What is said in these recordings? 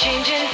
Changing.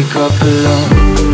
wake up alone.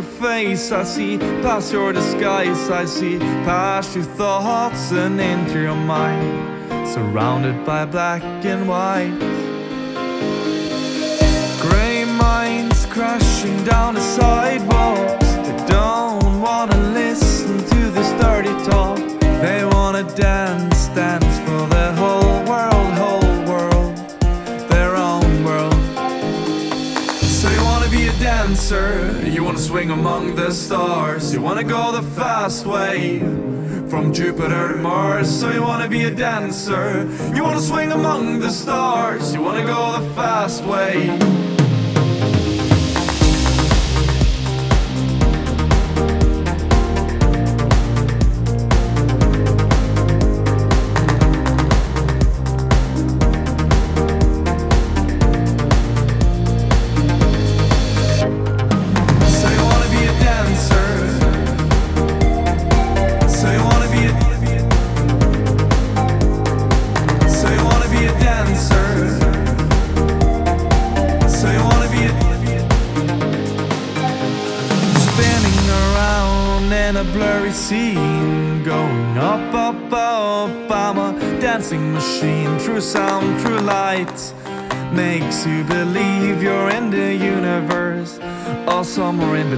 Your face, I see. Past your disguise, I see. Past your thoughts and into your mind, surrounded by black and white. Gray minds crashing down the sidewalks, they don't wanna listen to this dirty talk, they wanna dance, dance swing among the stars, you wanna go the fast way from Jupiter to Mars. So you wanna be a dancer, you wanna swing among the stars, you wanna go the fast way.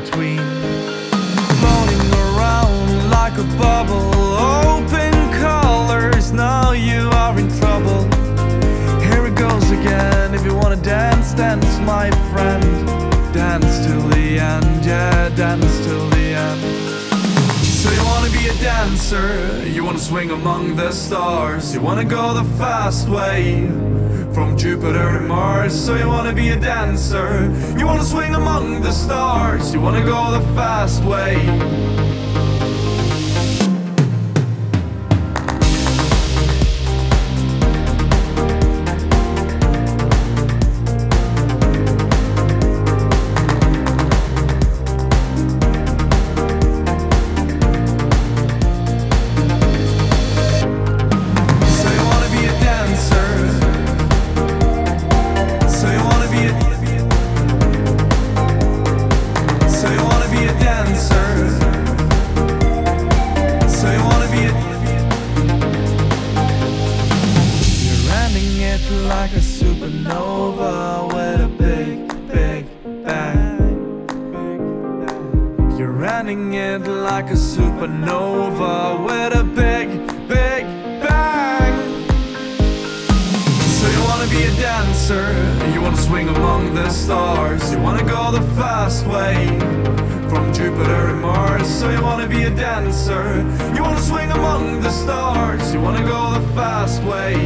Between. Floating around like a bubble. Open colors, now you are in trouble. Here it goes again If you wanna dance, dance my friend. Dance till the end, yeah, dance till the end. So you wanna be a dancer, you wanna swing among the stars, you wanna go the fast way from Jupiter to Mars. So you wanna be a dancer, you wanna swing among the stars, you wanna go the fast way. Way.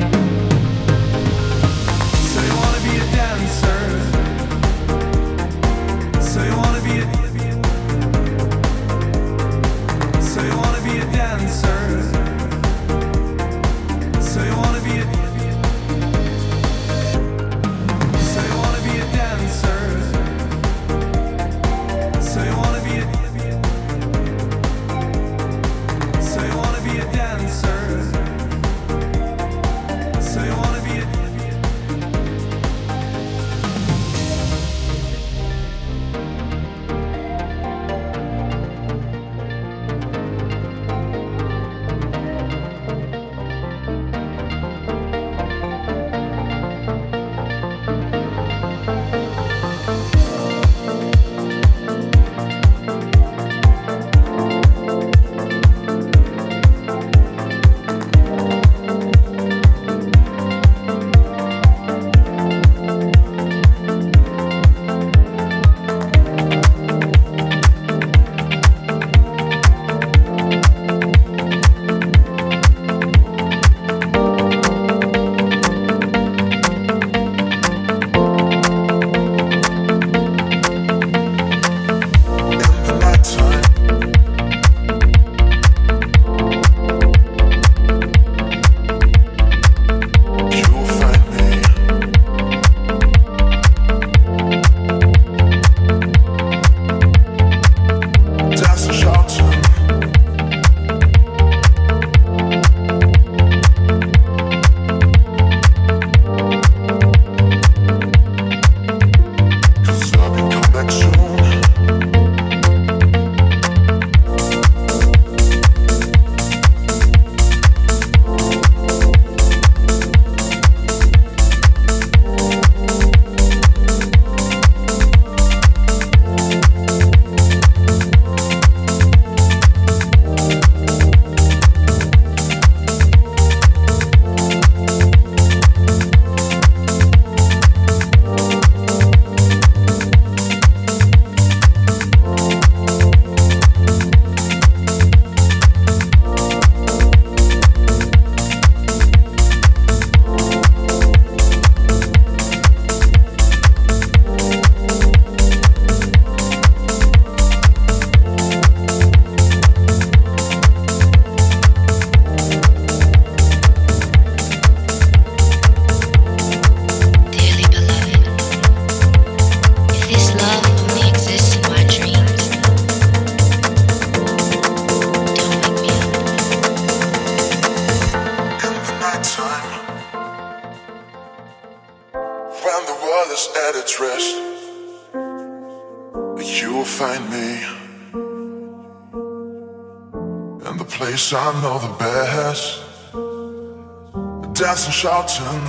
Place I know the best. Dancing, shouting,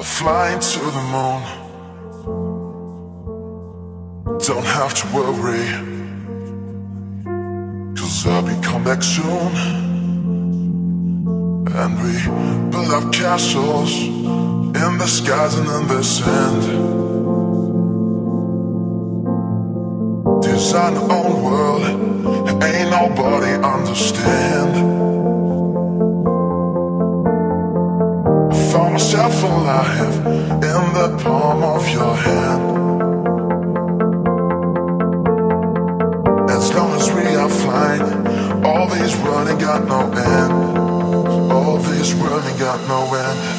flying to the moon. Don't have to worry, cause I'll be come back soon. And we build up castles in the skies and in the sand. Design our ain't nobody understand. Found myself alive in the palm of your hand. As long as we are flying, all these running got no end. All these running got no end.